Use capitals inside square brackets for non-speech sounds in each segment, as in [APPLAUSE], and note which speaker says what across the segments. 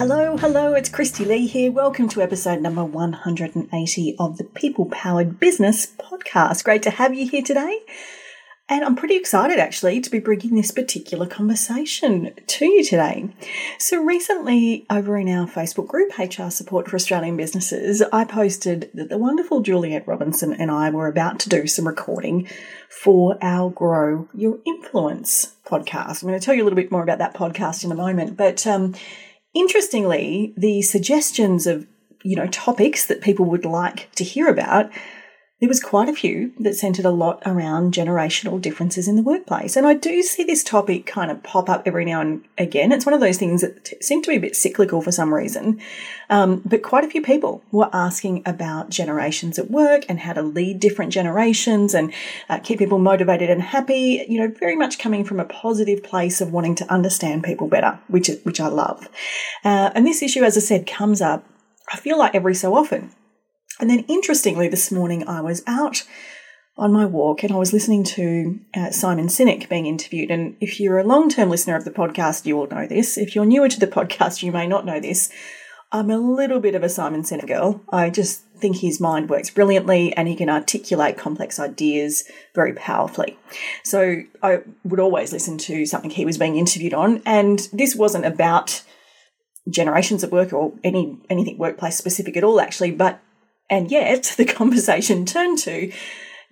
Speaker 1: Hello, hello, it's Kristy-Lee here. Welcome to episode number 180 of the People Powered Business podcast. Great to have you here today. And I'm pretty excited actually to be bringing this particular conversation to you today. So, recently over in our Facebook group, HR Support for Australian Businesses, I posted that the wonderful Juliet Robinson and I were about to do some recording for our Grow Your Influence podcast. I'm going to tell you a little bit more about that podcast in a moment, but um, Interestingly, the suggestions of you know topics that people would like to hear about there was quite a few that centered a lot around generational differences in the workplace. And I do see this topic kind of pop up every now and again. It's one of those things that t- seem to be a bit cyclical for some reason. Um, but quite a few people were asking about generations at work and how to lead different generations and uh, keep people motivated and happy, you know, very much coming from a positive place of wanting to understand people better, which, which I love. Uh, and this issue, as I said, comes up, I feel like every so often. And then, interestingly, this morning I was out on my walk and I was listening to uh, Simon Sinek being interviewed. And if you're a long term listener of the podcast, you will know this. If you're newer to the podcast, you may not know this. I'm a little bit of a Simon Sinek girl. I just think his mind works brilliantly and he can articulate complex ideas very powerfully. So I would always listen to something he was being interviewed on. And this wasn't about generations of work or any anything workplace specific at all actually, but and yet [LAUGHS] the conversation turned to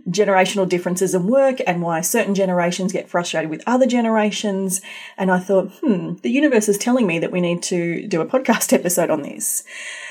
Speaker 1: generational differences in work and why certain generations get frustrated with other generations. And I thought, hmm, the universe is telling me that we need to do a podcast [LAUGHS] episode on this.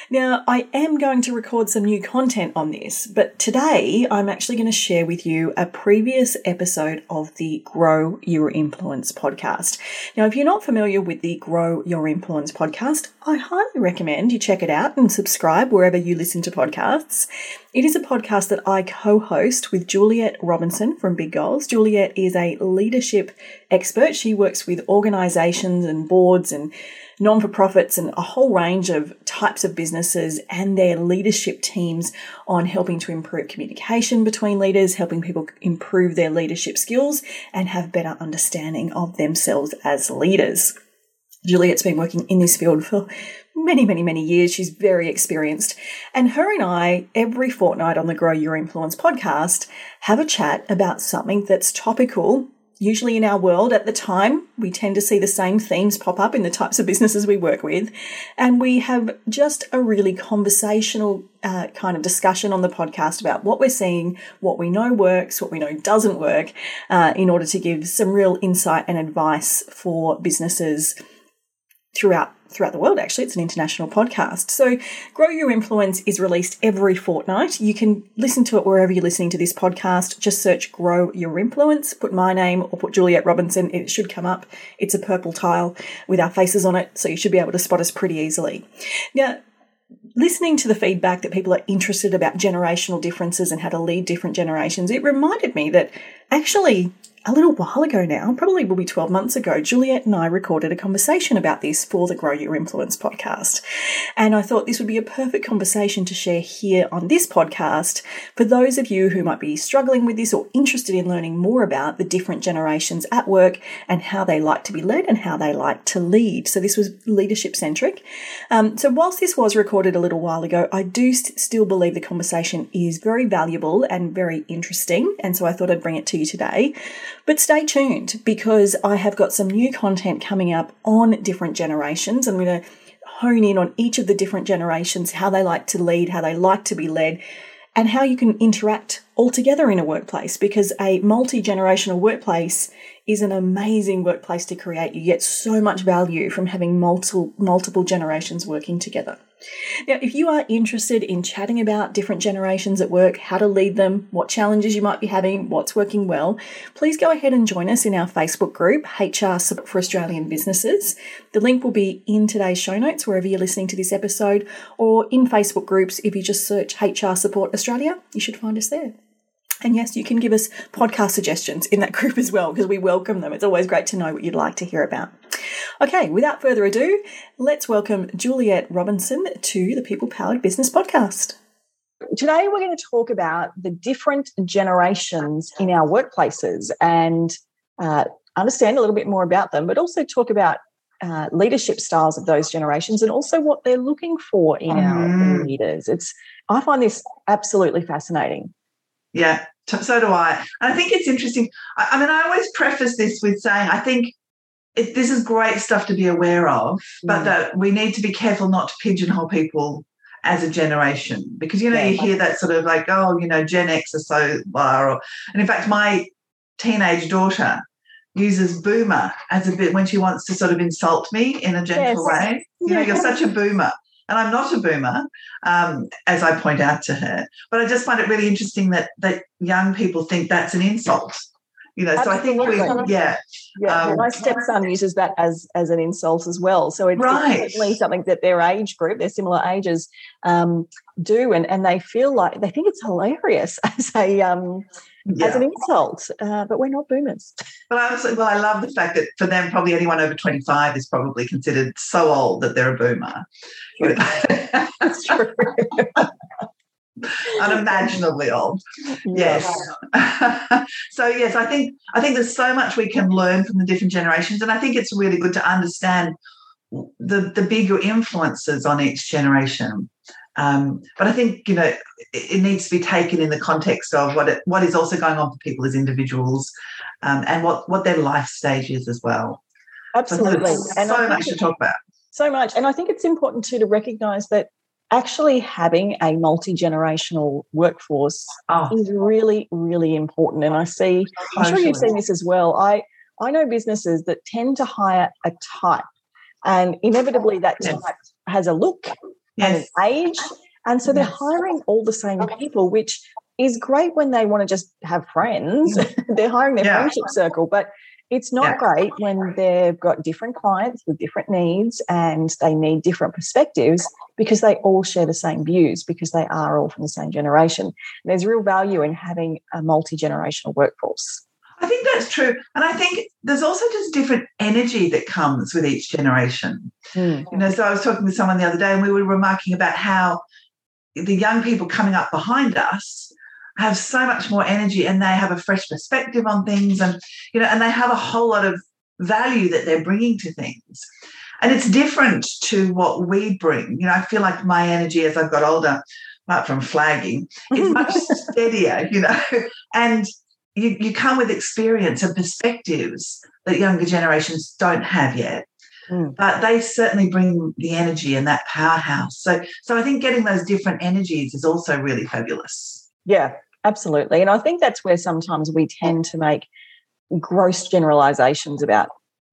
Speaker 1: Now, I am going to record some new content on this, but today I'm actually going to share with you a previous episode of the Grow Your Influence podcast. Now, if you're not familiar with the Grow Your Influence podcast, I highly recommend you check it out and subscribe wherever you listen to podcasts. It is a podcast that I co host with Juliet Robinson from Big Goals. Juliet is a leadership expert. She works with organizations and boards and non for profits and a whole range of types of businesses and their leadership teams on helping to improve communication between leaders, helping people improve their leadership skills and have better understanding of themselves as leaders. Juliet's been working in this field for many, many, many years. She's very experienced. And her and I, every fortnight on the Grow Your Influence podcast, have a chat about something that's topical usually in our world at the time, we tend to see the same themes pop up in the types of businesses we work with. And we have just a really conversational uh, kind of discussion on the podcast about what we're seeing, what we know works, what we know doesn't work, uh, in order to give some real insight and advice for businesses throughout throughout the world, actually. It's an international podcast. So, Grow Your Influence is released every fortnight. You can listen to it wherever you're listening to this podcast. Just search Grow Your Influence, put my name or put Juliet Robinson. It should come up. It's a purple tile with our faces on it, so you should be able to spot us pretty easily. Now, listening to the feedback that people are interested about generational differences and how to lead different generations, it reminded me that actually a little while ago now, probably will be 12 months ago, Juliet and I recorded a conversation about this for the Grow Your Influence podcast. And I thought this would be a perfect conversation to share here on this podcast for those of you who might be struggling with this or interested in learning more about the different generations at work and how they like to be led and how they like to lead. So this was leadership centric. Um, so whilst this was recorded a little while ago, I do st- still believe the conversation is very valuable and very interesting. And so I thought I'd bring it to you today. But stay tuned because I have got some new content coming up on different generations. I'm going to hone in on each of the different generations, how they like to lead, how they like to be led, and how you can interact all together in a workplace because a multi generational workplace is an amazing workplace to create. You get so much value from having multiple, multiple generations working together.
Speaker 2: Now, if you are interested in chatting about different generations at work, how to lead them, what challenges you might be having, what's working well, please go ahead and join us in our Facebook group, HR Support for Australian Businesses. The link will be in today's show notes wherever you're listening to this episode, or in Facebook groups. If you just search HR Support Australia, you should find us there. And yes, you can give us podcast suggestions in that [LAUGHS] group as well because we welcome them. It's always great to know what you'd like to hear about. Okay, without further ado, let's welcome Juliet Robinson to the People Powered Business Podcast.
Speaker 1: Today, we're going to talk about the different generations in our workplaces and uh, understand a little bit more about them, but also talk about uh, leadership styles of those generations and also what they're looking for in mm. our leaders. It's I find this absolutely fascinating.
Speaker 3: Yeah, so do I. And I think it's interesting. I, I mean, I always preface this with saying I think it, this is great stuff to be aware of, but mm. that we need to be careful not to pigeonhole people as a generation because you know yeah. you hear that sort of like oh you know Gen X are so blah or and in fact my teenage daughter uses boomer as a bit when she wants to sort of insult me in a gentle yes. way. You know, you're such a [LAUGHS] boomer. And I'm not a boomer, um, as I point out to her. But I just find it really interesting that that young people think that's an insult. You know, Absolutely. so I think we, yeah,
Speaker 1: yeah. Um, my stepson uses that as as an insult as well. So it's, right. it's certainly something that their age group, their similar ages, um, do, and and they feel like they think it's hilarious [LAUGHS] as a um, yeah. as an insult. Uh, but we're not boomers.
Speaker 3: But I was, well, I love the fact that for them, probably anyone over twenty five is probably considered so old that they're a boomer. [LAUGHS] That's true. [LAUGHS] unimaginably old. Yes. [LAUGHS] so yes, I think I think there's so much we can learn from the different generations, and I think it's really good to understand the the bigger influences on each generation. Um, but I think you know it, it, needs to be taken in the context of what it, what is also going on for people as individuals, um, and what what their life stage is as well.
Speaker 1: Absolutely,
Speaker 3: so, and so much to talk about.
Speaker 1: So much, and I think it's important too to recognise that actually having a multi generational workforce oh. is really, really important. And I see, I'm sure you've seen this as well. I, I know businesses that tend to hire a type, and inevitably that type has a look yes. and an age. And so they're yes. hiring all the same people, which is great when they want to just have friends. [LAUGHS] they're hiring their yeah. friendship circle. But it's not yeah. great when they've got different clients with different needs and they need different perspectives because they all share the same views because they are all from the same generation. There's real value in having a multi generational workforce.
Speaker 3: I think that's true. And I think there's also just different energy that comes with each generation. Mm. You know, so I was talking with someone the other day and we were remarking about how the young people coming up behind us have so much more energy and they have a fresh perspective on things and you know and they have a whole lot of value that they're bringing to things and it's different to what we bring you know i feel like my energy as i've got older apart from flagging is much [LAUGHS] steadier you know [LAUGHS] and you, you come with experience and perspectives that younger generations don't have yet Mm. but they certainly bring the energy and that powerhouse. So, so I think getting those different energies is also really fabulous.
Speaker 1: Yeah, Absolutely. And I think that's where sometimes we tend to make gross generalizations about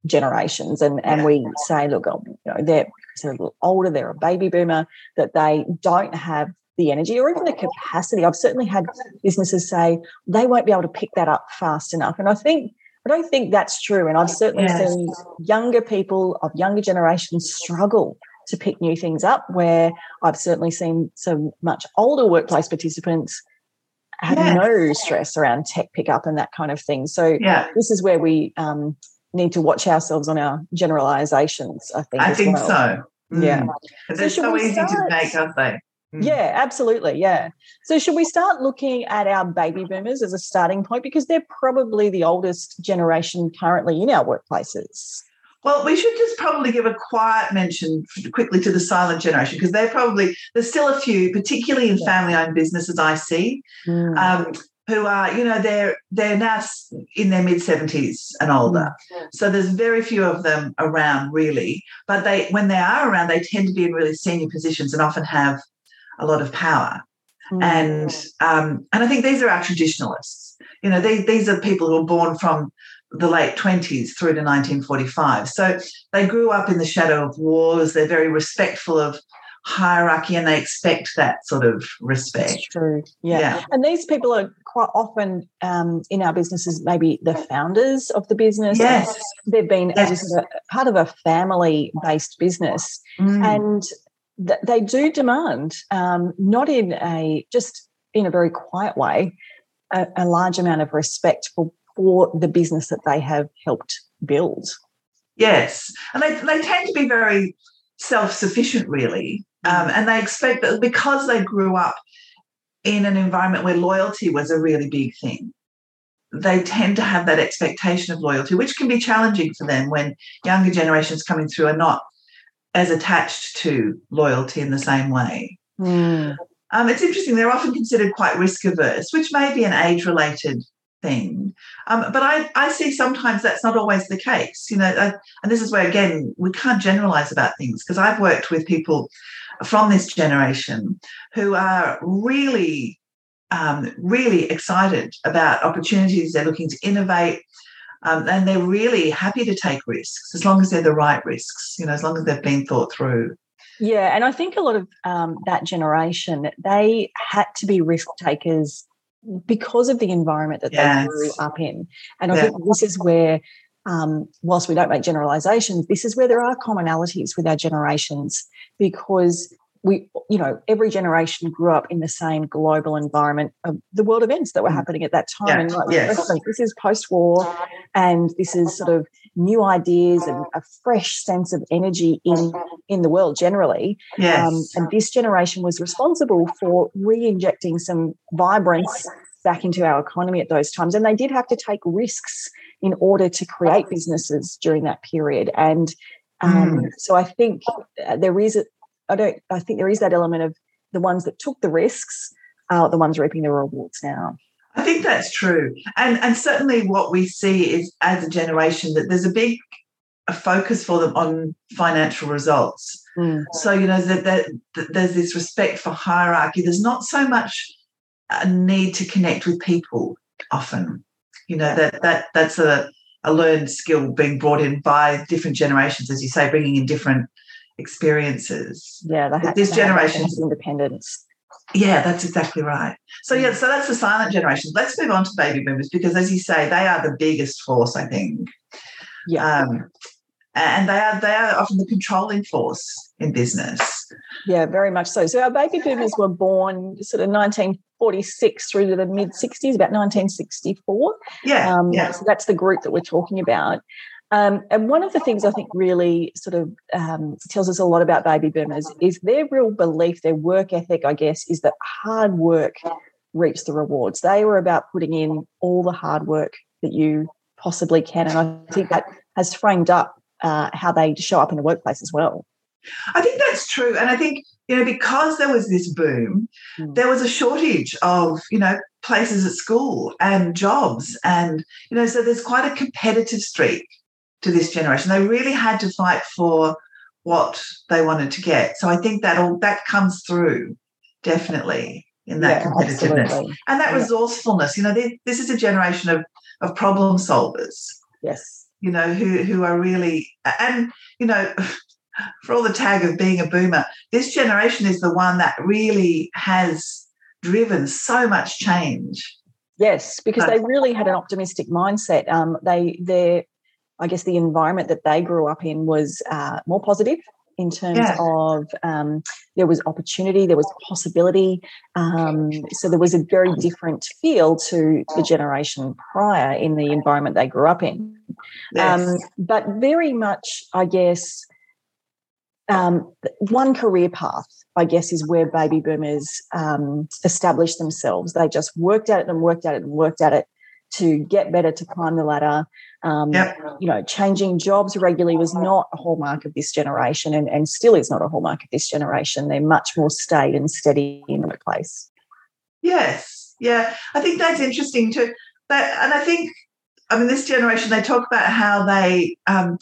Speaker 1: generations and, and yeah. we say, look, oh, you know, they're a little older, they're a baby boomer, that they don't have the energy or even the capacity. I've certainly had businesses say they won't be able to pick that up fast enough. And I think I don't think that's true. And I've certainly yes. seen younger people of younger generations struggle to pick new things up, where I've certainly seen some much older workplace participants have yes. no stress around tech pickup and that kind of thing. So yeah. this is where we um, need to watch ourselves on our generalizations. I think.
Speaker 3: I think
Speaker 1: well.
Speaker 3: so.
Speaker 1: Mm. Yeah,
Speaker 3: they're so, so easy start? to make, aren't they?
Speaker 1: Mm. Yeah, absolutely. Yeah. So, should we start looking at our baby boomers as a starting point because they're probably the oldest generation currently in our workplaces?
Speaker 3: Well, we should just probably give a quiet mention quickly to the silent generation because they're probably there's still a few, particularly in family-owned businesses, I see, mm. um, who are you know they're they're now in their mid seventies and older. Mm. So there's very few of them around really, but they when they are around, they tend to be in really senior positions and often have a lot of power. Mm. And um, and I think these are our traditionalists. You know, they, these are people who are born from the late 20s through to 1945. So they grew up in the shadow of wars. They're very respectful of hierarchy and they expect that sort of respect.
Speaker 1: That's true. Yeah. yeah. And these people are quite often um, in our businesses, maybe the founders of the business.
Speaker 3: Yes.
Speaker 1: They've been yes. a, part of a family based business. Mm. And th- they do demand, um, not in a just in a very quiet way, a, a large amount of respect for, for the business that they have helped build.
Speaker 3: Yes. And they, they tend to be very self sufficient, really. Um, and they expect that because they grew up in an environment where loyalty was a really big thing, they tend to have that expectation of loyalty, which can be challenging for them when younger generations coming through are not as attached to loyalty in the same way.
Speaker 1: Mm.
Speaker 3: Um, it's interesting, they're often considered quite risk averse, which may be an age related thing. Um, but I, I see sometimes that's not always the case, you know, uh, and this is where, again, we can't generalize about things because I've worked with people from this generation who are really, um, really excited about opportunities. They're looking to innovate. Um, and they're really happy to take risks as long as they're the right risks, you know, as long as they've been thought through.
Speaker 1: Yeah, and I think a lot of um, that generation they had to be risk takers because of the environment that yes. they grew up in. And I yeah. think this is where, um, whilst we don't make generalizations, this is where there are commonalities with our generations because we, you know, every generation grew up in the same global environment of the world events that were mm. happening at that time.
Speaker 3: Yeah.
Speaker 1: And like,
Speaker 3: yes.
Speaker 1: this is post-war, and this is sort of new ideas and a fresh sense of energy in in the world generally.
Speaker 3: Yes. Um,
Speaker 1: and this generation was responsible for re-injecting some vibrance back into our economy at those times, and they did have to take risks in order to create businesses during that period. And um, mm. so I think uh, there is I don't. I think there is that element of the ones that took the risks are the ones reaping the rewards now.
Speaker 3: I think that's true, and and certainly what we see is as a generation that there's a big a focus for them on financial results.
Speaker 1: Mm.
Speaker 3: So you know that, that, that there's this respect for hierarchy. There's not so much a need to connect with people often. You know that that that's a a learned skill being brought in by different generations, as you say, bringing in different experiences.
Speaker 1: Yeah,
Speaker 3: that this generation
Speaker 1: independence.
Speaker 3: Yeah, that's exactly right. So yeah, so that's the silent generation. Let's move on to baby boomers because, as you say, they are the biggest force. I think.
Speaker 1: Yeah.
Speaker 3: Um, and they are they are often the controlling force in business.
Speaker 1: Yeah, very much so. So our baby boomers were born sort of 1946 through to the mid 60s, about 1964.
Speaker 3: Yeah, um, yeah.
Speaker 1: So that's the group that we're talking about. Um, and one of the things I think really sort of um, tells us a lot about baby boomers is their real belief, their work ethic, I guess, is that hard work reaps the rewards. They were about putting in all the hard work that you possibly can. And I think that has framed up uh, how they show up in the workplace as well.
Speaker 3: I think that's true. And I think, you know, because there was this boom, mm. there was a shortage of, you know, places at school and jobs. And, you know, so there's quite a competitive streak to this generation. They really had to fight for what they wanted to get. So I think that all that comes through definitely in that yeah, competitiveness absolutely. and that yeah. resourcefulness. You know, this is a generation of of problem solvers.
Speaker 1: Yes.
Speaker 3: You know, who who are really and you know, [LAUGHS] for all the tag of being a boomer, this generation is the one that really has driven so much change.
Speaker 1: Yes, because they really had an optimistic mindset. Um, they they I guess the environment that they grew up in was uh, more positive in terms yeah. of um, there was opportunity, there was possibility. Um, so there was a very different feel to the generation prior in the environment they grew up in. Yes. Um, but very much, I guess, um, one career path, I guess, is where baby boomers um, established themselves. They just worked at it and worked at it and worked at it to get better, to climb the ladder. Um,
Speaker 3: yep.
Speaker 1: You know, changing jobs regularly was not a hallmark of this generation and, and still is not a hallmark of this generation. They're much more staid and steady in the workplace.
Speaker 3: Yes. Yeah. I think that's interesting too. That, and I think, I mean, this generation, they talk about how they, um,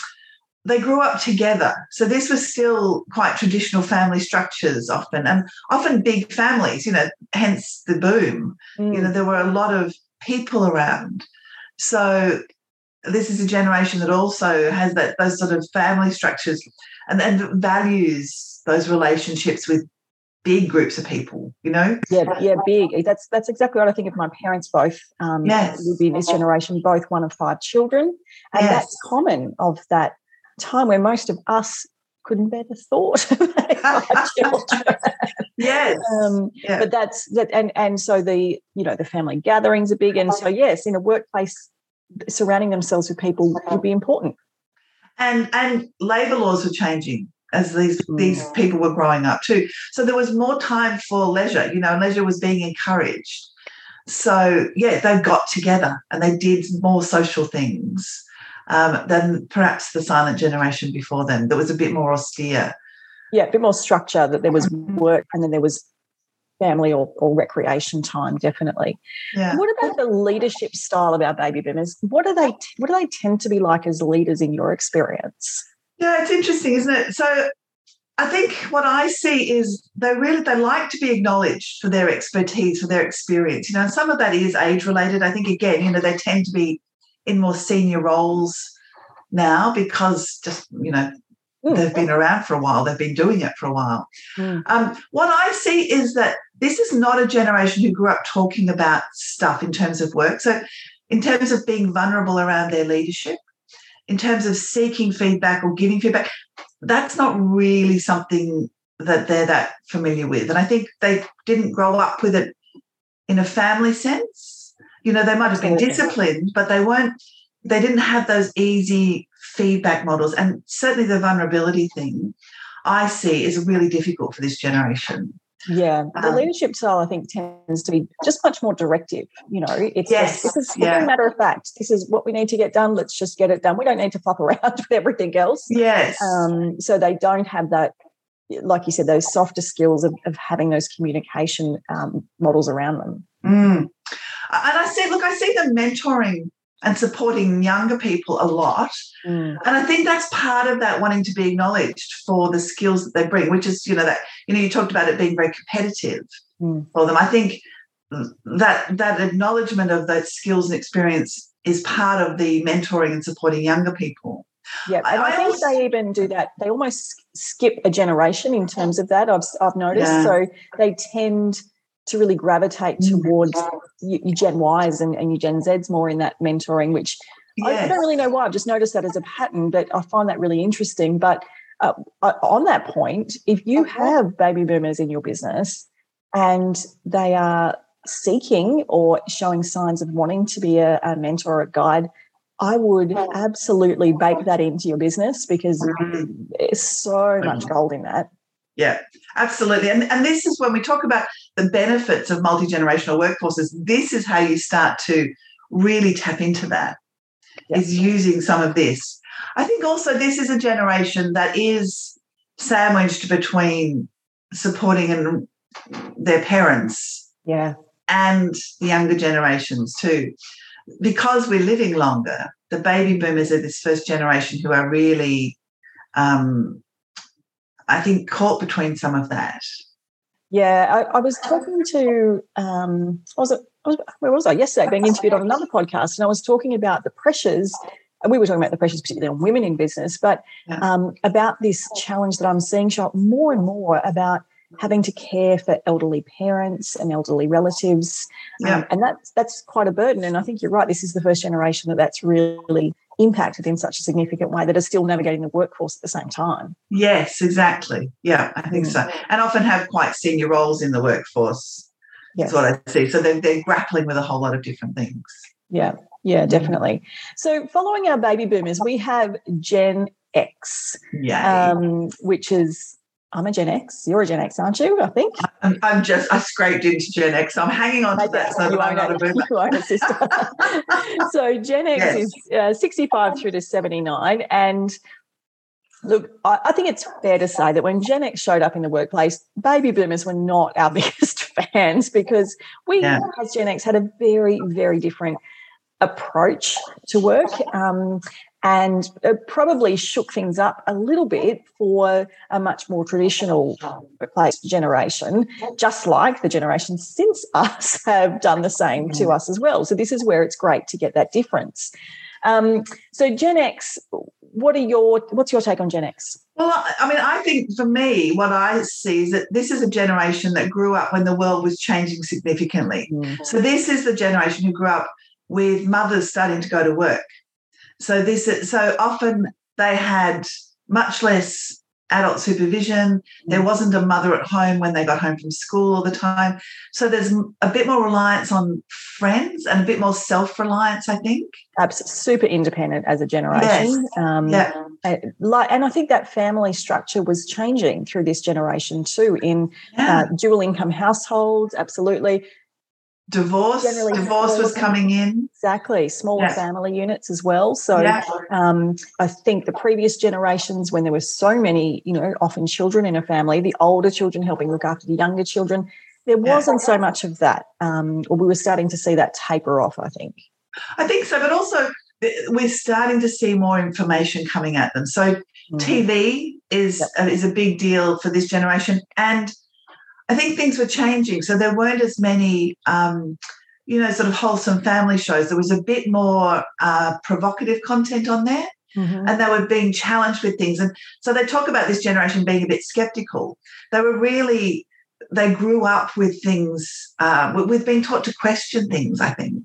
Speaker 3: they grew up together. So this was still quite traditional family structures often, and often big families, you know, hence the boom. Mm. You know, there were a lot of people around. So this is a generation that also has that those sort of family structures and, and values those relationships with big groups of people, you know?
Speaker 1: Yeah, yeah, big. That's that's exactly what I think of my parents both um
Speaker 3: yes.
Speaker 1: would be in this generation, both one of five children. And
Speaker 3: Yes.
Speaker 1: that's common of that time where most of us couldn't bear the thought [LAUGHS] of having children.
Speaker 3: Yes.
Speaker 1: Um,
Speaker 3: Yeah.
Speaker 1: but that's that and and so the you know the family gatherings are big and so yes in a workplace surrounding themselves with people would be important
Speaker 3: and and labor laws were changing as these
Speaker 1: Mm.
Speaker 3: these people were growing up too so there was more time for leisure you know leisure was being encouraged so yeah they got together and they did more social things um, than perhaps the silent generation before them that was a bit more austere
Speaker 1: yeah a bit more structure that there was
Speaker 3: Mhm.
Speaker 1: work and then there was family or, or recreation time definitely
Speaker 3: yeah
Speaker 1: what about the leadership style of our baby boomers what do they what do they tend to be like as leaders in your experience
Speaker 3: Yeah, it's interesting, isn't it? So I think what I see is they really they like to be acknowledged for their expertise, for their experience. You know, some of that is age related. I think again, you know, they tend to be in more senior roles now because just, you know,
Speaker 1: Mm.
Speaker 3: they've been around for a while, they've been doing it for a while.
Speaker 1: Mm.
Speaker 3: Um, what I see is that this is not a generation who grew up talking about stuff in terms of work. So, in terms of being vulnerable around their leadership, in terms of seeking feedback or giving feedback, that's not really something that they're that familiar with. And I think they didn't grow up with it in a family sense. You know, they might have been disciplined, but they weren't, they didn't have those easy feedback models. And certainly the vulnerability thing I see is really difficult for this generation.
Speaker 1: Yeah the
Speaker 3: Um,
Speaker 1: leadership style i think tends to be just much more directive you know it's
Speaker 3: Yes,
Speaker 1: just, this is
Speaker 3: yeah.
Speaker 1: matter of fact this is what we need to get done let's just get it done we don't need to flop [LAUGHS] around with everything else
Speaker 3: Yes.
Speaker 1: um, so they don't have that like you said those softer skills of, of having those communication um, models around them
Speaker 3: Mm. And I see, look, I see them mentoring and supporting younger people a lot. And I think that's part of that wanting to be acknowledged for the skills that they bring, which is, you know, that, you know, you talked about it being very competitive
Speaker 1: Mm.
Speaker 3: for them. I think that that acknowledgement of those skills and experience is part of the mentoring and supporting younger people.
Speaker 1: Yeah, and I,
Speaker 3: I
Speaker 1: think
Speaker 3: also-
Speaker 1: they even do that. They almost skip a generation in terms of that. I've I've noticed.
Speaker 3: Yeah.
Speaker 1: So they tend to really gravitate
Speaker 3: Mm.
Speaker 1: towards you, you Gen Ys and, and you Gen Zs more in that mentoring, which I, I don't really know why. I've just noticed that as a pattern, but I find that really interesting. But uh, on that point, if you have baby boomers in your business and they are seeking or showing signs of wanting to be a, a mentor or a guide, I would absolutely bake that into your business because
Speaker 3: Mhm.
Speaker 1: there's so much gold in that.
Speaker 3: Yeah, absolutely. And, and this is when we talk about the benefits of multi generational workforces, this is how you start to really tap into that, is
Speaker 1: Yeah.
Speaker 3: using some of this. I think also this is a generation that is sandwiched between supporting and their parents
Speaker 1: Yeah.
Speaker 3: and the younger generations too. Because we're living longer, the baby boomers are this first generation who are really, um, I think, caught between some of that.
Speaker 1: Yeah. I, I was talking to, um, I was, I was, where was I? Yesterday, being interviewed on another podcast, and I was talking about the pressures. And we were talking about the pressures, particularly on women in business, but um, about this challenge that I'm seeing show up more and more about having to care for elderly parents and elderly relatives.
Speaker 3: Yeah.
Speaker 1: Um, and that's that's quite a burden. And I think you're right. This is the first generation that that's really impacted in such a significant way that are still navigating the workforce at the same time.
Speaker 3: Yes, exactly. Yeah, I think so. And often have quite senior roles in the workforce.
Speaker 1: Yes.
Speaker 3: That's what I see. So they're, they're grappling with a whole lot of different things.
Speaker 1: Yeah, yeah, definitely. So, following our baby boomers, we have Gen X,
Speaker 3: Yeah.
Speaker 1: um, which is I'm a Gen X. You're a Gen X, aren't you? I think.
Speaker 3: I'm, I'm just, I scraped into Gen X. So I'm hanging on to that so that I'm not a boomer.
Speaker 1: you own it, sister. [LAUGHS] so Gen X
Speaker 3: Yes.
Speaker 1: is uh, 65 through to 79, and look, I, I think it's fair to say that when Gen X showed up in the workplace, baby boomers were not our [LAUGHS] biggest fans because we,
Speaker 3: Yeah.
Speaker 1: as Gen X, had a very, very different approach to work. Um, and it probably shook things up a little bit for a much more traditional workplace generation, just like the generations since [LAUGHS] us have done the same to us as well. So, this is where it's great to get that difference. Um, so Gen X, what are your what's your take on Gen X?
Speaker 3: Well, I mean, I think for me, what I see is that this is a generation that grew up when the world was changing significantly. Mm. So this is the generation who grew up with mothers starting to go to work. So this, so often they had much less adult supervision. There mm. wasn't a mother at home when they got home from school all the time. So there's a bit more reliance on friends and a bit more self reliance, I think.
Speaker 1: Absolutely, super independent as a generation. Yes. Um, yeah. Like, and I think that family structure was changing through this generation too in yeah. uh, dual income households. Absolutely
Speaker 3: divorce Generally divorce was coming in
Speaker 1: exactly smaller yeah. family units as well so yeah. um, i think the previous generations when there were so many you know often children in a family the older children helping look after the younger children there wasn't yeah. so much of that um, or we were starting to see that taper off i think
Speaker 3: i think so but also we're starting to see more information coming at them so mm-hmm. tv is yep. uh, is a big deal for this generation and I think things were changing. So there weren't as many, um, you know, sort of wholesome family shows. There was a bit more uh, provocative content on there. Mm-hmm. And they were being challenged with things. And so they talk about this generation being a bit skeptical. They were really, they grew up with things, uh, with being taught to question things, I think.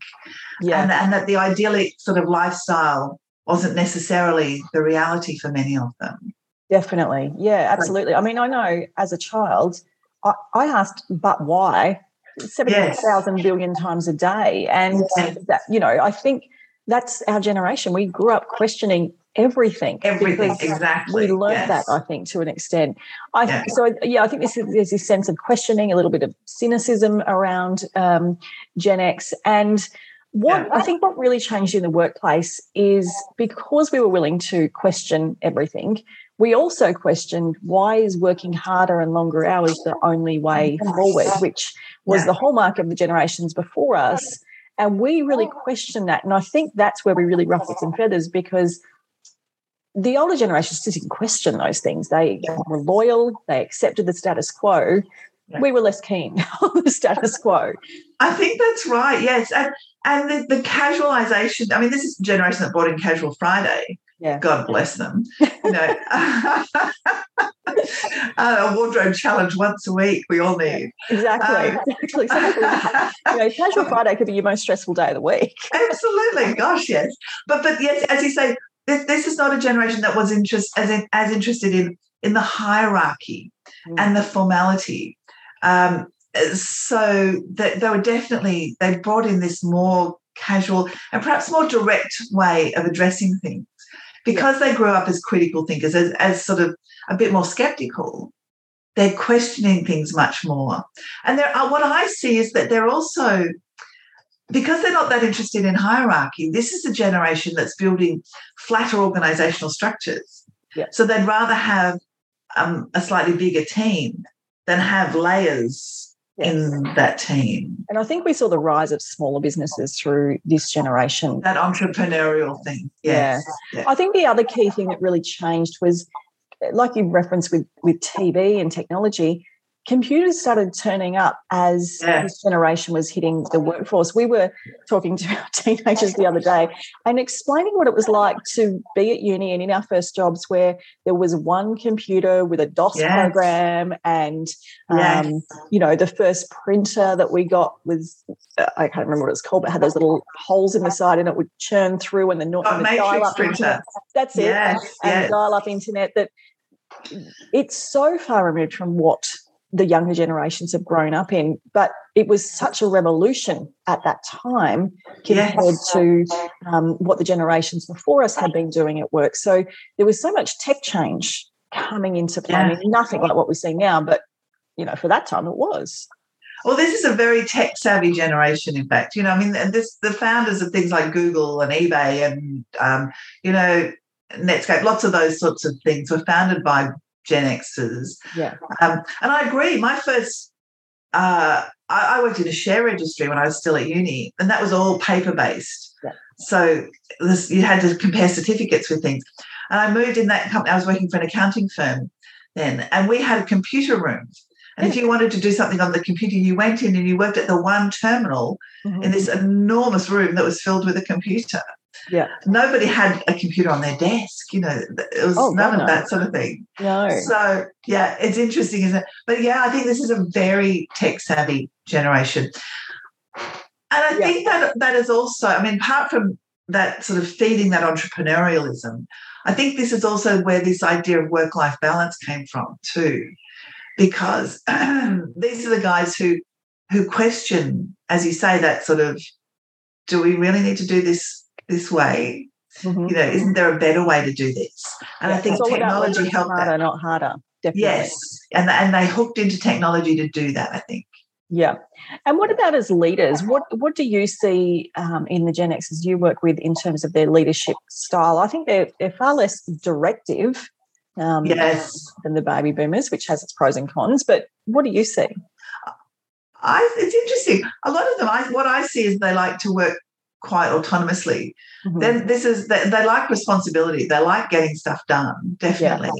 Speaker 3: Yeah. And, and that the idyllic sort of lifestyle wasn't necessarily the reality for many of them.
Speaker 1: Definitely. Yeah, absolutely. I mean, I know as a child, I, I asked, but why? 70,000 yes. billion times a day. And yes. that, you know, I think that's our generation. We grew up questioning everything.
Speaker 3: Everything, exactly.
Speaker 1: We learned yes. that, I think, to an extent. I yeah. so yeah, I think this is, there's this sense of questioning, a little bit of cynicism around um, Gen X, and what yeah. I think what really changed in the workplace is because we were willing to question everything, we also questioned why is working harder and longer hours the only way forward, which was yeah. the hallmark of the generations before us. And we really questioned that. And I think that's where we really ruffled some feathers because the older generations didn't question those things. They were loyal, they accepted the status quo. We were less keen [LAUGHS] on the status quo.
Speaker 3: I think that's right, yes. And and the, the casualization, I mean, this is the generation that brought in Casual Friday. Yeah. God bless them. You know, [LAUGHS] a wardrobe challenge once a week we all need.
Speaker 1: Exactly. Um, exactly. you know, casual [LAUGHS] Friday could be your most stressful day of the week. [LAUGHS]
Speaker 3: absolutely. Gosh, yes. But but yes, as you say, this, this is not a generation that was interest as in, as interested in in the hierarchy mm. and the formality. Um, so that they were definitely they brought in this more casual and perhaps more direct way of addressing things because they grow up as critical thinkers, as, as sort of a bit more skeptical, they're questioning things much more. And there are, what I see is that they're also, because they're not that interested in hierarchy, this is a generation that's building flatter organizational structures. Yeah. So they'd rather have um, a slightly bigger team than have layers yes. in that team.
Speaker 1: And I think we saw the rise of smaller businesses through this generation.
Speaker 3: That entrepreneurial thing. Yes.
Speaker 1: Yeah. yeah. I think the other key thing that really changed was, like you referenced with, with TV and technology, computers started turning up as yeah. this generation was hitting the workforce. We were talking to our [LAUGHS] teenagers the other day and explaining what it was like to be at uni and in our first jobs where there was one computer with a DOS yes. program and, yes. um, you know, the first printer that we got was, uh, I can't remember what it was called, but had those little holes in the side and it would churn through and the, oh, and the dial-up printer. Internet. That's it. Yes. And, and dial-up internet that it's so far removed from what the younger generations have grown up in. But it was such a revolution at that time compared yes. to um, what the generations before us had been doing at work. So there was so much tech change coming into play. Yeah. I mean, nothing like what we see now, but you know, for that time it was.
Speaker 3: Well, this is a very tech savvy generation, in fact. You know, I mean, this the founders of things like Google and eBay and um, you know, Netscape, lots of those sorts of things were founded by Gen Xers.
Speaker 1: Yeah.
Speaker 3: Um, and I agree. My first, uh, I, I, worked in a share registry when I was still at uni, and that was all paper based. Yeah. So this, you had to compare certificates with things. And I moved in that company. I was working for an accounting firm then, and we had a computer room. And if you wanted to do something on the computer, you went in and you worked at the one terminal mm-hmm. in this enormous room that was filled with a computer.
Speaker 1: Yeah.
Speaker 3: Nobody had a computer on their desk. You know, it was oh, none of that sort of thing.
Speaker 1: No.
Speaker 3: So yeah, it's interesting, isn't it? But yeah, I think this is a very tech savvy generation. And I yeah. think that that is also, I mean, apart from that sort of feeding that entrepreneurialism, I think this is also where this idea of work life balance came from too, because [CLEARS THROAT] these are the guys who who question, as you say, that sort of, do we really need to do this this way? Mm-hmm. You know, isn't there a better way to do this? And yeah, I think technology helped
Speaker 1: harder,
Speaker 3: that.
Speaker 1: not harder. Definitely.
Speaker 3: Yes, and and they hooked into technology to do that. I think.
Speaker 1: Yeah. And what about as leaders? What what do you see um, in the Gen Xs you work with in terms of their leadership style? I think they're, they're far less directive
Speaker 3: um, yes.
Speaker 1: than the baby boomers, which has its pros and cons. But what do you see?
Speaker 3: I, it's interesting. A lot of them, I, what I see is they like to work quite autonomously. Mm-hmm. Then this is they, they, like responsibility. They like getting stuff done. Definitely.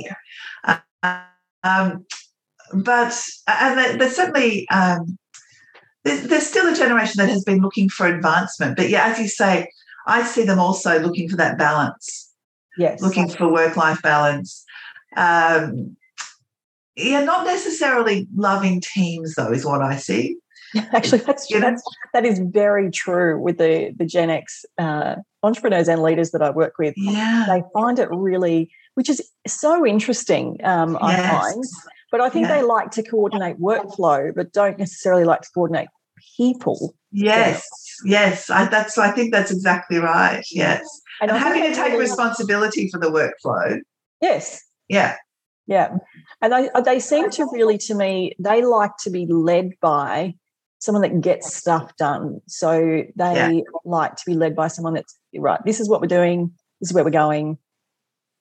Speaker 3: Yeah. Uh, um, but and there's certainly um, there's, there's still a generation that has been looking for advancement. But yeah, as you say, I see them also looking for that balance.
Speaker 1: Yes,
Speaker 3: looking for work life balance. Um, yeah, not necessarily loving teams though, is what I see. [LAUGHS]
Speaker 1: Actually, that's, that's that is very true with the the Gen X uh, entrepreneurs and leaders that I work with.
Speaker 3: Yeah,
Speaker 1: they find it really, which is so interesting. Um, yes. I find but I think yeah. they like to coordinate workflow, but don't necessarily like to coordinate people.
Speaker 3: Yes, yes, I, that's. I think that's exactly right. Yes, and, and having to take really responsibility for the workflow.
Speaker 1: Yes.
Speaker 3: Yeah.
Speaker 1: Yeah, and they they seem to really, to me, they like to be led by someone that gets stuff done. So they yeah. like to be led by someone that's right. This is what we're doing. This is where we're going.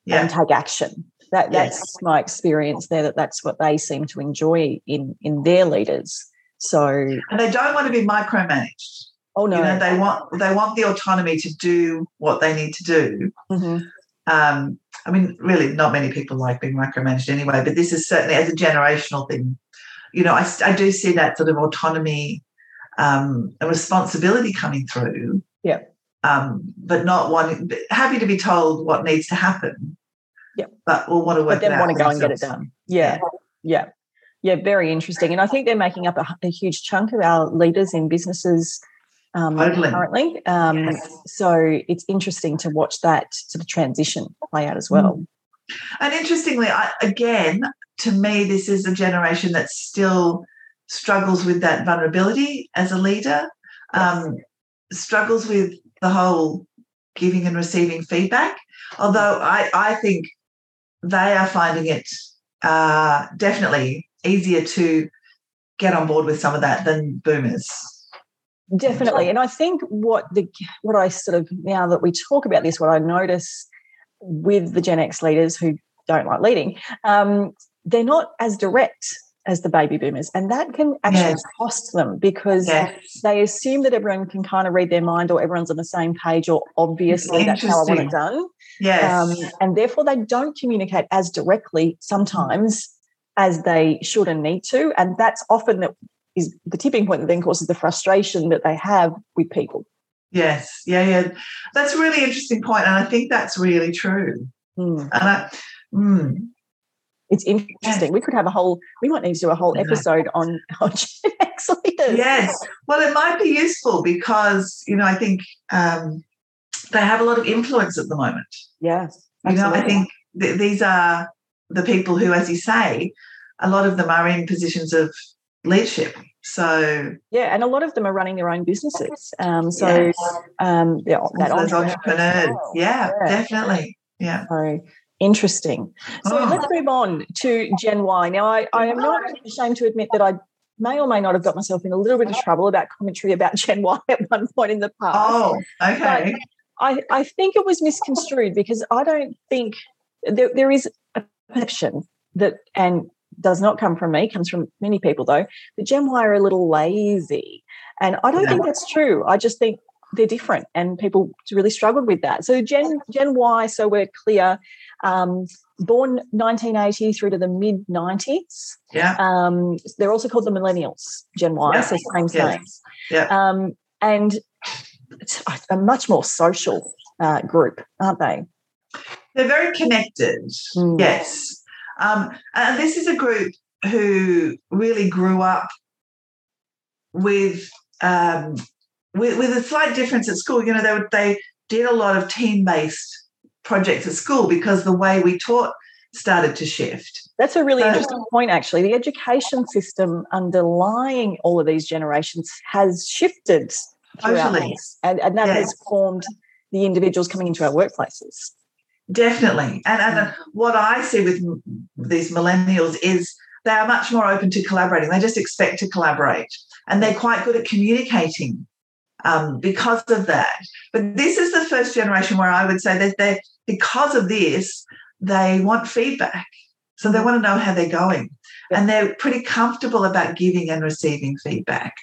Speaker 1: Yeah. And take action. That that's yes. my experience there. That that's what they seem to enjoy in in their leaders. So
Speaker 3: and they don't want to be micromanaged.
Speaker 1: Oh no,
Speaker 3: you know, they want they want the autonomy to do what they need to do.
Speaker 1: Mm-hmm.
Speaker 3: Um, I mean, really, not many people like being micromanaged anyway. But this is certainly as a generational thing. You know, I, I do see that sort of autonomy um, and responsibility coming through.
Speaker 1: Yeah.
Speaker 3: Um, but not wanting, happy to be told what needs to happen.
Speaker 1: Yeah.
Speaker 3: But we'll want to work
Speaker 1: But then want to go and get it done. Yeah. yeah. Yeah. Very interesting. And I think they're making up a, a huge chunk of our leaders in businesses um, totally. currently. Um, yes. So it's interesting to watch that sort of transition play out as well.
Speaker 3: And interestingly, I, again, to me, this is a generation that still struggles with that vulnerability as a leader, um, struggles with the whole giving and receiving feedback. Although I, I think they are finding it uh, definitely easier to get on board with some of that than boomers.
Speaker 1: Definitely, and I think what the what I sort of now that we talk about this, what I notice with the Gen X leaders who don't like leading, um, they're not as direct as the baby boomers. And that can actually yes. cost them because yes. they assume that everyone can kind of read their mind or everyone's on the same page or obviously that's how I want it done.
Speaker 3: Yes. Um,
Speaker 1: and therefore they don't communicate as directly sometimes as they should and need to. And that's often that is the tipping point that then causes the frustration that they have with people.
Speaker 3: Yes, yeah, yeah. That's a really interesting point, and I think that's really true.
Speaker 1: Mm.
Speaker 3: And I, mm,
Speaker 1: it's interesting. We could have a whole, we might need to do a whole episode on, [LAUGHS] on Gen X leaders.
Speaker 3: Yes. Well, it might be useful because, you know, I think um, they have a lot of influence at the moment.
Speaker 1: Yes. Absolutely.
Speaker 3: You know, I think th- these are the people who, as you say, a lot of them are in positions of leadership. So
Speaker 1: yeah, and a lot of them are running their own businesses. Um, so yes. um, yeah, that
Speaker 3: entrepreneurs. Yeah, yeah, definitely. Yeah.
Speaker 1: So Interesting. So oh. let's move on to Gen Y. Now, I, I am not [LAUGHS] ashamed to admit that I may or may not have got myself in a little bit of trouble about commentary about [LAUGHS] Gen Y at one point in the past.
Speaker 3: Oh, okay.
Speaker 1: I, I think it was misconstrued because I don't think there, there is a perception that, and does not come from me, comes from many people though, The Gen Y are a little lazy. And I don't yeah. think that's true. I just think they're different and people really struggled with that. So Gen Gen Y, so we're clear, um, born 1980 through to the mid 90s.
Speaker 3: Yeah.
Speaker 1: Um, they're also called the millennials, Gen Y, yeah. so same
Speaker 3: thing.
Speaker 1: Yeah. Um, and a much more social uh, group, aren't they?
Speaker 3: They're very connected. Mm. Yes. Um, and this is a group who really grew up with um, with, with a slight difference at school. You know, they they did a lot of team based projects at school because the way we taught started to shift.
Speaker 1: That's a really interesting point, actually. The education system underlying all of these generations has shifted. Totally. And, and that has formed the individuals coming into our workplaces.
Speaker 3: Definitely. And, and what I see with these millennials is they are much more open to collaborating. They just expect to collaborate and they're quite good at communicating um, because of that. But this is the first generation where I would say that they, because of this, they want feedback. So they want to know how they're going. And they're pretty comfortable about giving and receiving feedback.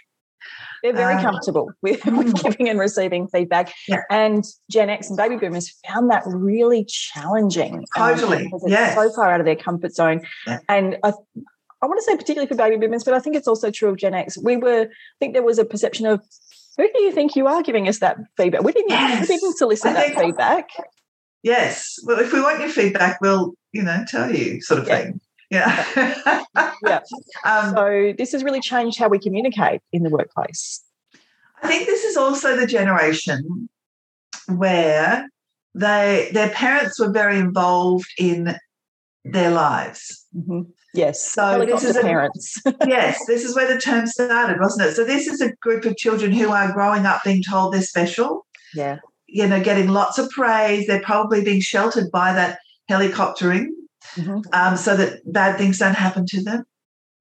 Speaker 1: They're very um, comfortable with, [LAUGHS] with, mm. giving and receiving feedback. Yeah. And Gen X and baby boomers found that really challenging.
Speaker 3: Um, totally. Um, because it's
Speaker 1: so far out of their comfort zone. Yeah. And I, I want to say particularly for baby boomers, but I think it's also true of Gen X. We were, I think there was a perception of who do you think you are giving us that feedback? We didn't, yes. we didn't solicit that feedback.
Speaker 3: Yes. Well, if we want your feedback, we'll, you know, tell you sort of yeah. thing. Yeah.
Speaker 1: yeah. [LAUGHS] Um, so this has really changed how we communicate in the workplace.
Speaker 3: I think this is also the generation where they their parents were very involved in their lives.
Speaker 1: Mm-hmm. Yes. So this is a, parents. [LAUGHS]
Speaker 3: yes, this is where the term started, wasn't it? So this is a group of children who are growing up being told they're special.
Speaker 1: Yeah.
Speaker 3: You know, getting lots of praise. They're probably being sheltered by that helicoptering mm-hmm. um, so that bad things don't happen to them.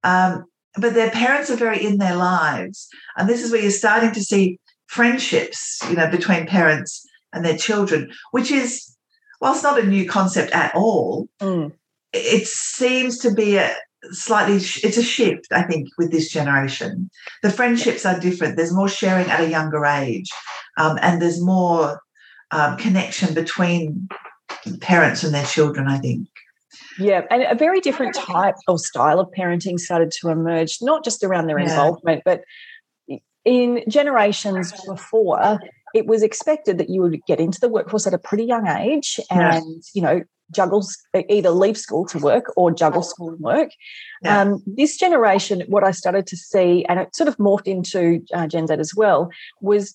Speaker 3: Um, but their parents are very in their lives. And this is where you're starting to see friendships, you know, between parents and their children, which is, whilst not a new concept at all, mm it seems to be a slightly it's a shift i think with this generation the friendships are different there's more sharing at a younger age um, and there's more um, connection between parents and their children i think
Speaker 1: yeah, and a very different type or style of parenting started to emerge, not just around their yeah. involvement, but in generations before, it was expected that you would get into the workforce at a pretty young age and, yeah. you know, juggle either leave school to work or juggle school and work. Yeah. Um, this generation, what I started to see, and it sort of morphed into uh, Gen Z as well, was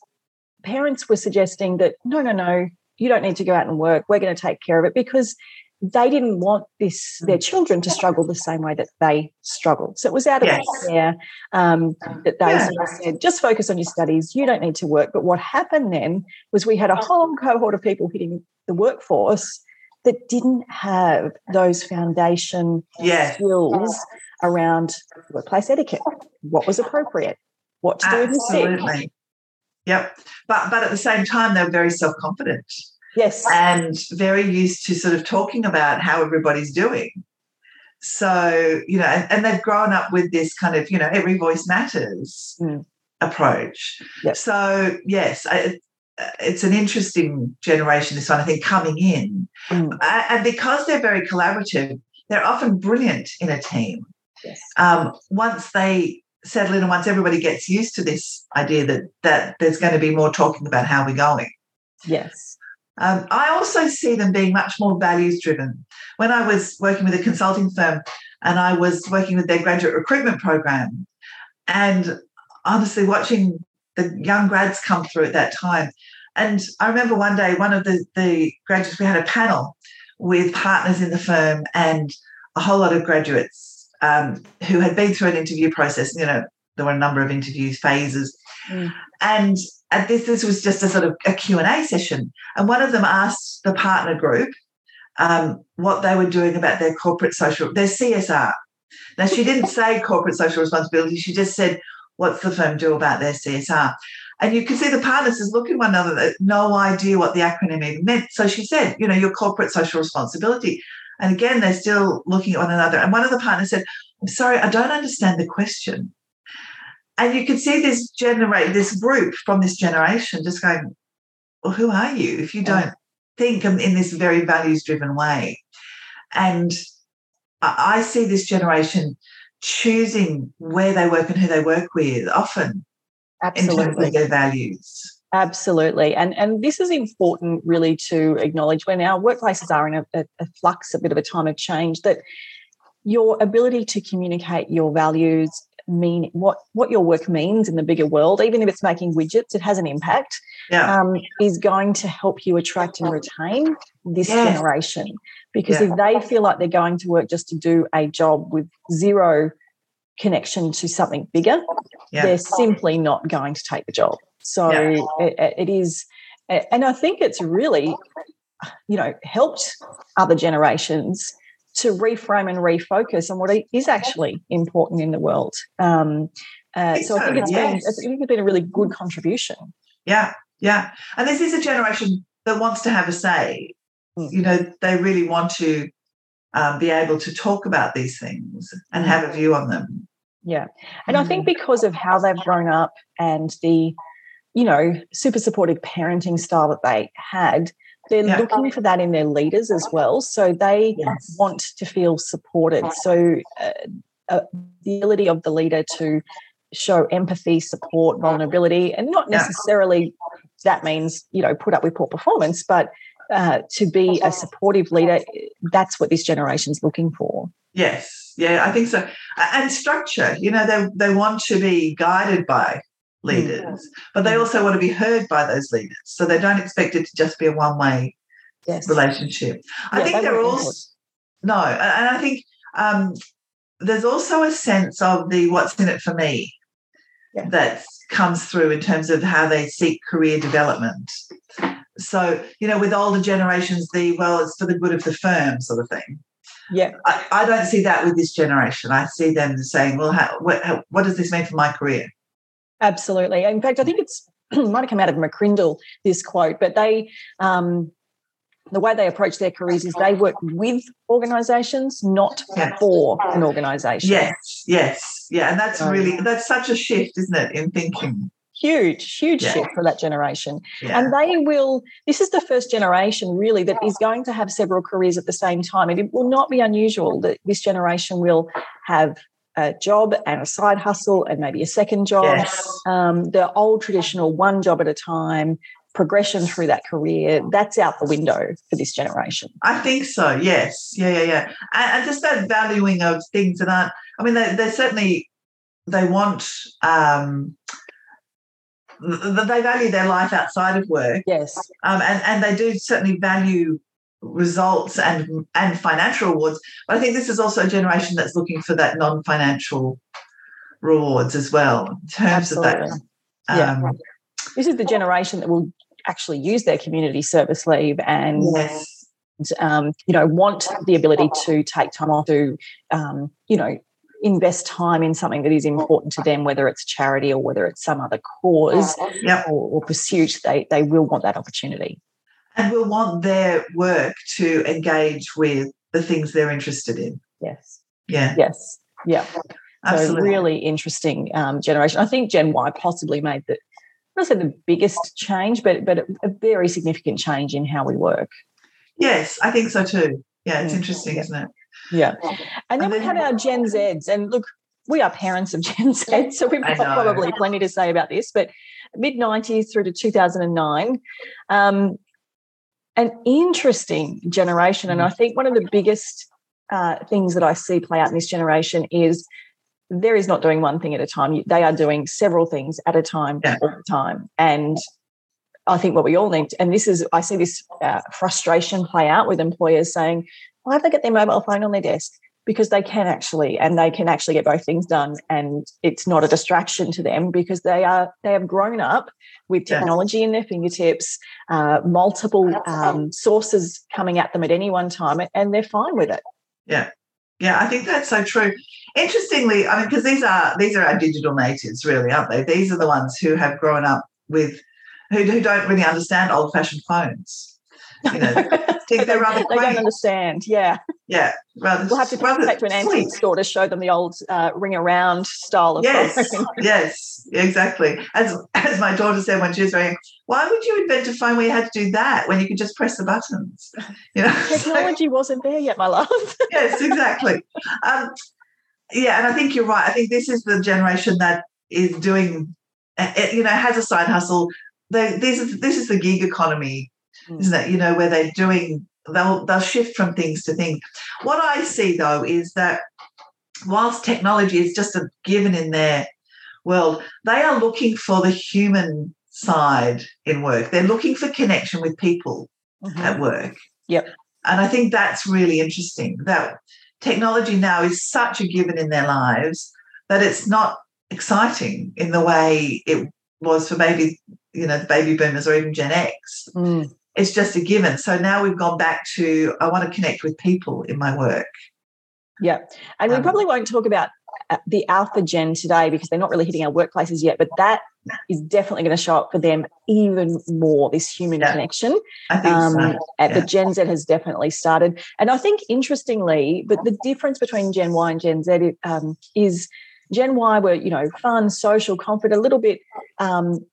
Speaker 1: parents were suggesting that no, no, no, you don't need to go out and work. We're going to take care of it because they didn't want this their children to struggle the same way that they struggled. So it was out of yes. care um, that they yeah. said, just focus on your studies. You don't need to work. But what happened then was we had a whole cohort of people hitting the workforce that didn't have those foundation
Speaker 3: yeah.
Speaker 1: skills around workplace etiquette, what was appropriate, what to Absolutely. do with sick.
Speaker 3: Yep. But but at the same time, they were very self-confident.
Speaker 1: Yes.
Speaker 3: And very used to sort of talking about how everybody's doing. So, you know, and, they've grown up with this kind of, you know, every voice matters mm. approach. Yep. So, yes, I, it's an interesting generation, this one, I think, coming in. Mm. And because they're very collaborative, they're often brilliant in a team. Yes. Um, once they settle in and once everybody gets used to this idea that that there's going to be more talking about how we're going.
Speaker 1: Yes.
Speaker 3: Um, I also see them being much more values driven. When I was working with a consulting firm and I was working with their graduate recruitment program, and honestly, watching the young grads come through at that time. And I remember one day, one of the, the graduates, we had a panel with partners in the firm and a whole lot of graduates um, who had been through an interview process. You know, there were a number of interview phases. Mm. And at this, this was just a sort of a Q&A session. And one of them asked the partner group um, what they were doing about their corporate social, their CSR. Now, she didn't say corporate social responsibility. She just said, what's the firm do about their CSR? And you can see the partners is looking at one another, no idea what the acronym even meant. So she said, you know, your corporate social responsibility. And again, they're still looking at one another. And one of the partners said, I'm sorry, I don't understand the question. And you can see this generate this group from this generation just going, Well, who are you if you don't think in this very values driven way? And I see this generation choosing where they work and who they work with often Absolutely. in terms of their values.
Speaker 1: Absolutely. And and this is important really to acknowledge when our workplaces are in a, a, a flux, a bit of a time of change, that your ability to communicate your values mean what what your work means in the bigger world even if it's making widgets it has an impact yeah. um, is going to help you attract and retain this yes. generation because yeah. if they feel like they're going to work just to do a job with zero connection to something bigger yeah. they're simply not going to take the job so it, it is and i think it's really you know helped other generations to reframe and refocus on what is actually important in the world. Um, uh, so, I think it's yes. been I think it's been a really good contribution.
Speaker 3: Yeah, yeah, and this is a generation that wants to have a say. Mm. You know, they really want to um, be able to talk about these things and have a view on them.
Speaker 1: Yeah, and mm. I think mm. because of how they've grown up and the you know super supportive parenting style that they had they're yeah. looking for that in their leaders as well. So they yes. want to feel supported. So uh, uh, the ability of the leader to show empathy, support, vulnerability, and not necessarily that means, you know, put up with poor performance, but uh, to be a supportive leader, that's what this generation's looking for.
Speaker 3: Yes, yeah, I think so. And structure, you know, they, they want to be guided by leaders, mm. but they also want to be heard by those leaders. So they don't expect it to just be a one way yes. relationship. I yeah, think they're all, no, and I think um, there's also a sense of the what's in it for me yeah. that comes through in terms of how they seek career development. So, you know, with older generations, the well, it's for the good of the firm sort of thing.
Speaker 1: Yeah.
Speaker 3: I, I don't see that with this generation. I see them saying, well, how, what, how, what does this mean for my career?
Speaker 1: Absolutely. In fact, I think it's [CLEARS THROAT] might have come out of McCrindle this quote, but they um, the way they approach their careers is they work with organisations, not yes. for an organisation.
Speaker 3: Yes, yes, yeah, and that's really that's such a shift, isn't it, in thinking?
Speaker 1: Huge, huge yeah. shift for that generation. Yeah. And they will, this is the first generation really that is going to have several careers at the same time. And it will not be unusual that this generation will have a job and a side hustle and maybe a second job. Yes. Um, the old traditional one job at a time progression through that career that's out the window for this generation.
Speaker 3: I think so yes. Yeah yeah yeah. And, and just that valuing of things that aren't i mean they, they certainly they want um they value their life outside of work.
Speaker 1: Yes.
Speaker 3: Um, and and they do certainly value results and and financial rewards. But I think this is also a generation that's looking for that non-financial rewards as well in terms Absolutely. of that. Um,
Speaker 1: yeah. This is the generation that will actually use their community service leave and yes. um, you know want the ability to take time off to um, you know invest time in something that is important to them, whether it's charity or whether it's some other cause yep. or, or pursuit, they, they will want that opportunity
Speaker 3: and will want their work to engage with the things they're interested in.
Speaker 1: Yes.
Speaker 3: Yeah.
Speaker 1: Yes. Yeah. Absolutely. So really interesting um, generation. I think Gen Y possibly made the not say the biggest change, but but a very significant change in how we work.
Speaker 3: Yes, I think so too. Yeah, it's mm. interesting, yeah. isn't it?
Speaker 1: Yeah. And then, and then we have our Gen Zs, and look, we are parents of [LAUGHS] Gen Z, so we've got probably plenty to say about this. But mid 90s through to 2009, um, an interesting generation. And I think one of the biggest uh, things that I see play out in this generation is there is not doing one thing at a time. They are doing several things at a time yeah. all the time. And I think what we all need, and this is, I see this uh, frustration play out with employers saying, why have they got their mobile phone on their desk? Because they can actually and they can actually get both things done and it's not a distraction to them because they are they have grown up with technology yes. in their fingertips uh, multiple um, sources coming at them at any one time and they're fine with it.
Speaker 3: Yeah. Yeah i think that's so true. Interestingly i mean because these are these are our digital natives really aren't they? These are the ones who have grown up with who, who don't really understand old fashioned phones you know, they're rather [LAUGHS]
Speaker 1: They don't understand. Yeah.
Speaker 3: Yeah.
Speaker 1: Rather, we'll have to take back to an antique store to show them the old uh, ring around style of
Speaker 3: yes, [LAUGHS] yes, exactly. As as my daughter said when she was very, why would you invent a phone where you had to do that when you could just press the buttons? [LAUGHS]
Speaker 1: You know, technology so, wasn't there yet, my love.
Speaker 3: yes, exactly. Um, yeah, and I think you're right. I think this is the generation that is doing, eh, eh, you know, has a side hustle, they, this is this is the gig economy, mm. isn't it? You know, where they're doing they'll they'll shift from things to things. What I see though is that whilst technology is just a given in their world, they are looking for the human side in work. They're looking for connection with people mm-hmm. at work.
Speaker 1: Yep.
Speaker 3: And I think that's really interesting that technology now is such a given in their lives that it's not exciting in the way it was for maybe, you know, the baby boomers or even Gen X. Mm. It's just a given. So now we've gone back to I want to connect with people in my work.
Speaker 1: Yeah. And um, we probably won't talk about uh, the alpha gen today because they're not really hitting our workplaces yet, but that is definitely going to show up for them even more this human yeah, connection.
Speaker 3: I think um, so.
Speaker 1: yeah. The Gen Z has definitely started. And I think interestingly, but the difference between Gen Y and Gen Z um, is Gen Y were, you know, fun, social, confident, a little bit um,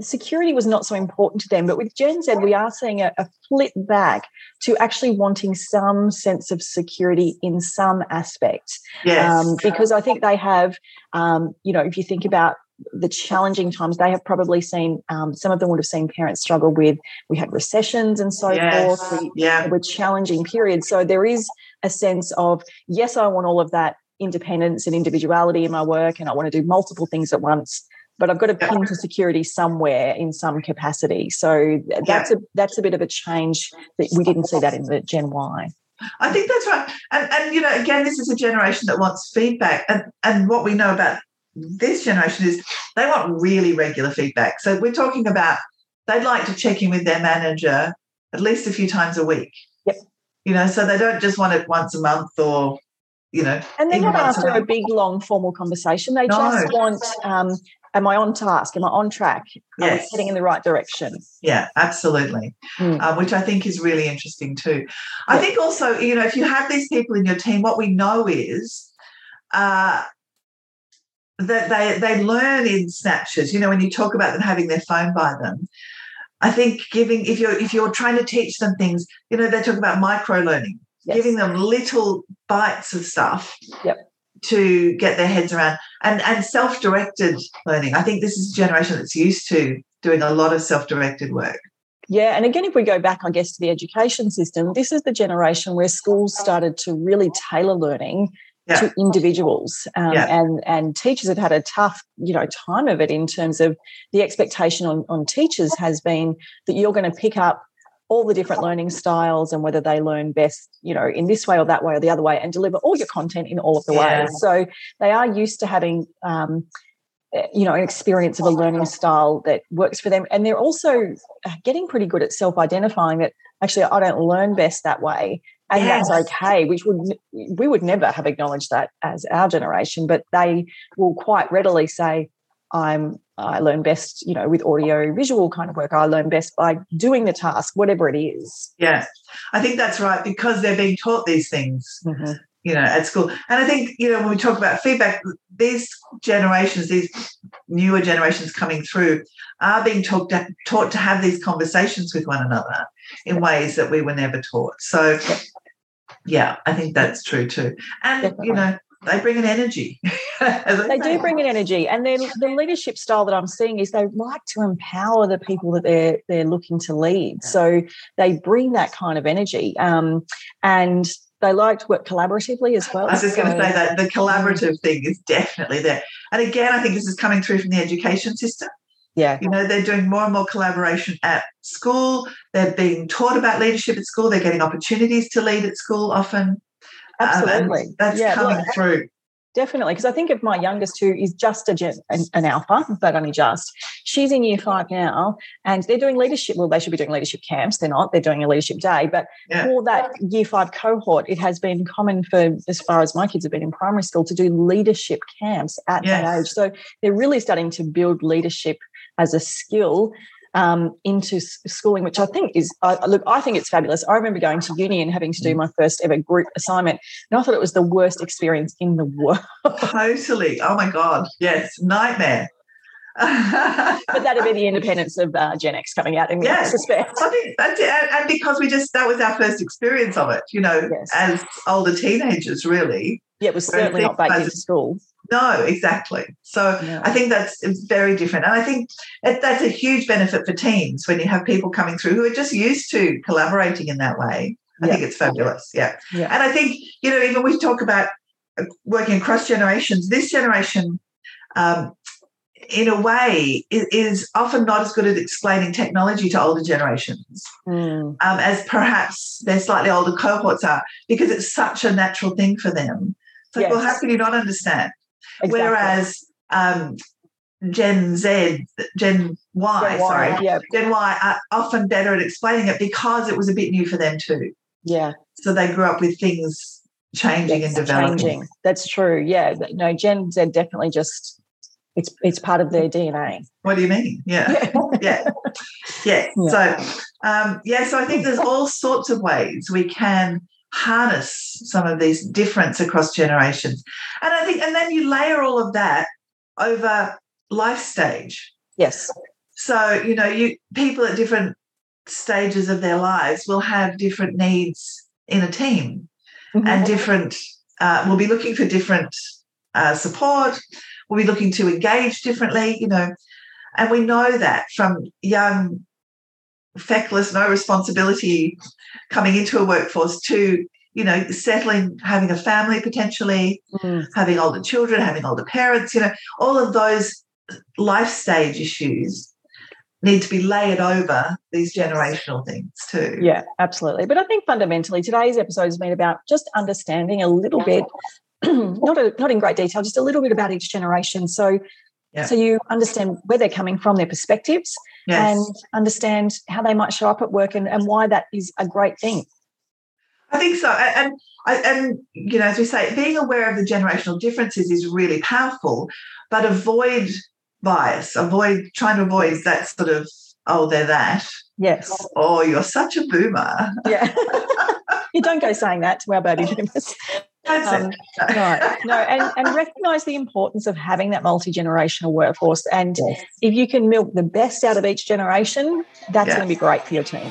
Speaker 1: security was not so important to them. But with Gen Z, we are seeing a, a, flip back to actually wanting some sense of security in some aspect.
Speaker 3: Yes. Um,
Speaker 1: because I think they have, um, you know, if you think about the challenging times they have probably seen um, some of them would have seen parents struggle with we had recessions and so yes. forth we,
Speaker 3: yeah.
Speaker 1: were challenging periods so there is a sense of yes i want all of that independence and individuality in my work and i want to do multiple things at once but I've got to pin to security somewhere in some capacity. So that's a that's a bit of a change that we didn't see that in the Gen Y.
Speaker 3: I think that's right. And and you know, again, this is a generation that wants feedback. And and what we know about this generation is they want really regular feedback. So we're talking about they'd like to check in with their manager at least a few times a week.
Speaker 1: Yep.
Speaker 3: You know, so they don't just want it once a month or you know.
Speaker 1: And they're not after a, a, big, long, formal conversation. They no. just want um, am I on task? Am I on track? Yes. Heading in the right direction?
Speaker 3: Yeah, absolutely. Mm. Uh, which I think is really interesting too. I think also, you know, if you have these people in your team, what we know is uh, that they they learn in snatches. You know, when you talk about them having their phone by them, I think giving if you're if you're trying to teach them things, you know, they talk about micro learning, yes. giving them little bites of stuff.
Speaker 1: Yep
Speaker 3: to get their heads around and and self-directed learning i think this is a generation that's used to doing a lot of self-directed work
Speaker 1: yeah and again if we go back i guess to the education system this is the generation where schools started to really tailor learning yeah. to individuals um, yeah. and and teachers have had a tough you know time of it in terms of the expectation on, on teachers has been that you're going to pick up all the different learning styles and whether they learn best, you know, in this way or that way or the other way, and deliver all your content in all of the yeah. ways. So they are used to having, um, eh, you know, an experience of a learning style that works for them, and they're also uh, getting pretty good at self-identifying that actually I don't learn best that way, and yes. that's okay. Which would we would never have acknowledged that as our generation, but they will quite readily say, I'm I learn best, you know, with audio visual kind of work. I learn best by doing the task, whatever it is.
Speaker 3: Yeah, I think that's right because they're being taught these things, mm-hmm. you know, at school. And I think, you know, when we talk about feedback, these generations, these newer generations coming through, are being taught to, taught to have these conversations with one another in ways that we were never taught. So, yeah, I think that's true too. And, Definitely. you know, they bring an energy. [LAUGHS]
Speaker 1: they do bring an energy, and then the leadership style that I'm seeing is they like to empower the people that they're they're looking to lead. So they bring that kind of energy, um, and they like to work collaboratively as well.
Speaker 3: I was just so, going to say that the collaborative thing is definitely there, and again, I think this is coming through from the education system.
Speaker 1: Yeah.
Speaker 3: You know, they're doing more and more collaboration at school. They're being taught about leadership at school. They're getting opportunities to lead at school often.
Speaker 1: Absolutely.
Speaker 3: Uh, that's yeah, coming through.
Speaker 1: Definitely, because I think of my youngest who is just a gen, an, an, alpha, but only just. She's in year five now, and they're doing leadership. Well, they should be doing leadership camps. They're not. They're doing a leadership day. But yeah. for that year five cohort, it has been common for as far as my kids have been in primary school to do leadership camps at yes. that age. So they're really starting to build leadership as a skill um, into schooling, which I think is, uh, look, I think it's fabulous. I remember going to uni and having to do mm. my first ever group assignment, and I thought it was the worst experience in the world.
Speaker 3: totally. Oh my God. Yes. Nightmare.
Speaker 1: but that'd be the [LAUGHS] independence of uh, Gen X coming out in yes. respect.
Speaker 3: I think that's it. And, and, because we just, that was our first experience of it, you know, yes. as older teenagers, really.
Speaker 1: Yeah, it was certainly not baked into school.
Speaker 3: No, exactly. So. I think that's very different. And I think that's a huge benefit for teams when you have people coming through who are just used to collaborating in that way. I yeah. think it's fabulous. Yeah. yeah. And I think, you know, even we talk about uh, working across generations, this generation, um, in a way, is often not as good at explaining technology to older generations mm. um, as perhaps their slightly older cohorts are, because it's such a natural thing for them. It's like, yes. well, how can you not understand? Exactly. Whereas um, Gen Z, Gen Y, Gen y sorry, yeah. Gen Y are often better at explaining it because it was a bit new for them too.
Speaker 1: Yeah.
Speaker 3: So they grew up with things changing and developing. Changing.
Speaker 1: That's true. Yeah. No, Gen Z definitely just it's it's part of their DNA.
Speaker 3: What do you mean? Yeah. yeah. [LAUGHS] yeah. yeah. So um, yeah, so I think there's all sorts of ways we can harness some of these difference across generations. And I think and then you layer all of that over life stage.
Speaker 1: Yes.
Speaker 3: So, you know, you people at different stages of their lives will have different needs in a team mm-hmm. and different uh, will be looking for different uh, support will be looking to engage differently you know and we know that from young feckless no responsibility coming into a workforce to you know settling having a family potentially mm. having older children having older parents you know all of those life stage issues need to be layered over these generational things too.
Speaker 1: Yeah, absolutely. But I think fundamentally today's episode has been about just understanding a little bit, [CLEARS THROAT] not a, not in great detail, just a little bit about each generation. So yeah. so you understand where they're coming from, their perspectives, yes. and understand how they might show up at work and, and why that is a great thing.
Speaker 3: I think so. And and you know, as we say, being aware of the generational differences is really powerful, but avoid bias. Avoid trying to avoid that sort of oh they're that.
Speaker 1: Yes.
Speaker 3: Oh, you're such a boomer.
Speaker 1: Yeah. [LAUGHS] [LAUGHS] you don't go saying that to our baby boomers. Um, [LAUGHS] no, no, and, and recognize the importance of having that multi generational workforce. And yes. if you can milk the best out of each generation, that's yes. going to be great for your team.